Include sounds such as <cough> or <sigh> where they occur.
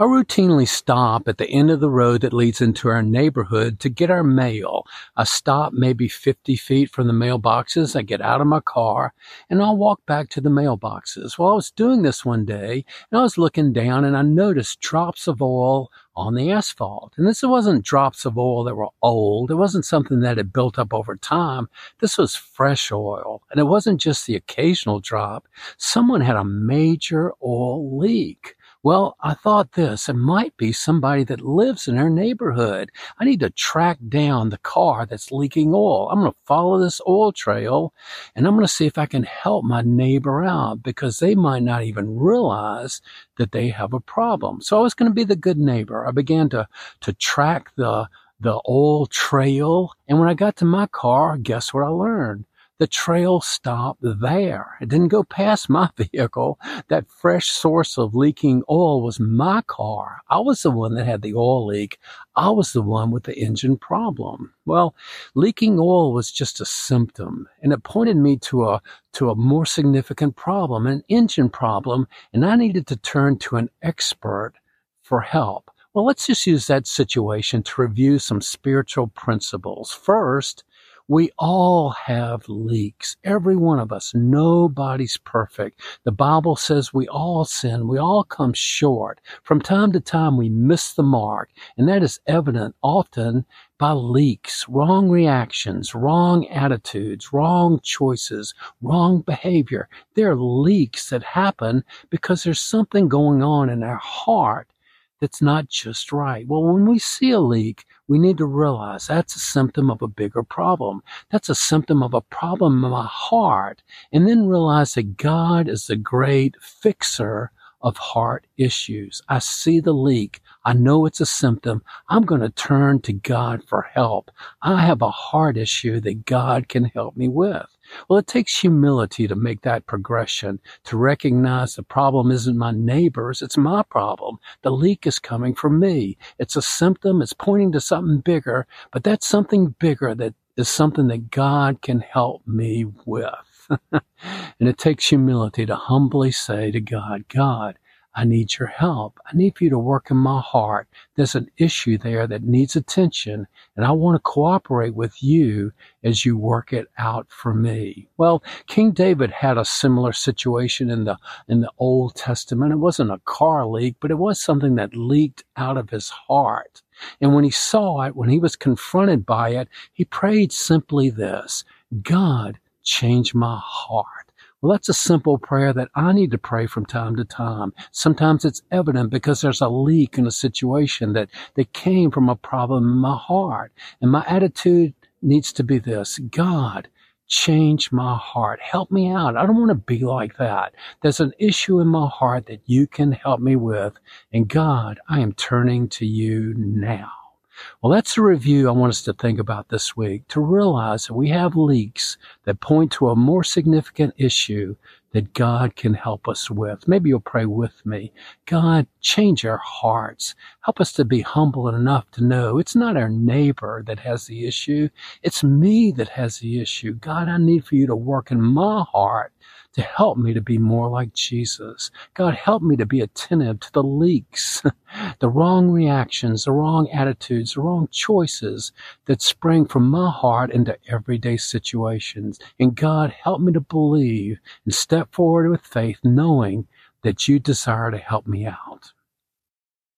I routinely stop at the end of the road that leads into our neighborhood to get our mail. I stop maybe 50 feet from the mailboxes. I get out of my car and I'll walk back to the mailboxes. Well, I was doing this one day and I was looking down and I noticed drops of oil on the asphalt. And this wasn't drops of oil that were old. It wasn't something that had built up over time. This was fresh oil. And it wasn't just the occasional drop. Someone had a major oil leak. Well, I thought this, it might be somebody that lives in our neighborhood. I need to track down the car that's leaking oil. I'm going to follow this oil trail and I'm going to see if I can help my neighbor out because they might not even realize that they have a problem. So I was going to be the good neighbor. I began to, to track the, the oil trail. And when I got to my car, guess what I learned? The trail stopped there. It didn't go past my <laughs> vehicle. That fresh source of leaking oil was my car. I was the one that had the oil leak. I was the one with the engine problem. Well, leaking oil was just a symptom and it pointed me to a, to a more significant problem, an engine problem, and I needed to turn to an expert for help. Well, let's just use that situation to review some spiritual principles. First, we all have leaks. Every one of us. Nobody's perfect. The Bible says we all sin. We all come short. From time to time, we miss the mark. And that is evident often by leaks, wrong reactions, wrong attitudes, wrong choices, wrong behavior. There are leaks that happen because there's something going on in our heart that's not just right. Well, when we see a leak, we need to realize that's a symptom of a bigger problem. That's a symptom of a problem in my heart. And then realize that God is the great fixer of heart issues. I see the leak. I know it's a symptom. I'm going to turn to God for help. I have a heart issue that God can help me with. Well, it takes humility to make that progression, to recognize the problem isn't my neighbor's, it's my problem. The leak is coming from me. It's a symptom, it's pointing to something bigger, but that's something bigger that is something that God can help me with. <laughs> and it takes humility to humbly say to God, God, I need your help. I need for you to work in my heart. There's an issue there that needs attention, and I want to cooperate with you as you work it out for me. Well, King David had a similar situation in the in the Old Testament. It wasn't a car leak, but it was something that leaked out of his heart. And when he saw it, when he was confronted by it, he prayed simply this, God, change my heart. Well, that's a simple prayer that I need to pray from time to time. Sometimes it's evident because there's a leak in a situation that, that came from a problem in my heart. And my attitude needs to be this God, change my heart. Help me out. I don't want to be like that. There's an issue in my heart that you can help me with. And God, I am turning to you now. Well, that's a review I want us to think about this week to realize that we have leaks that point to a more significant issue that God can help us with. Maybe you'll pray with me. God, change our hearts. Help us to be humble enough to know it's not our neighbor that has the issue. It's me that has the issue. God, I need for you to work in my heart to help me to be more like Jesus. God, help me to be attentive to the leaks, <laughs> the wrong reactions, the wrong attitudes, the wrong choices that spring from my heart into everyday situations. And God, help me to believe and step forward with faith, knowing that you desire to help me out.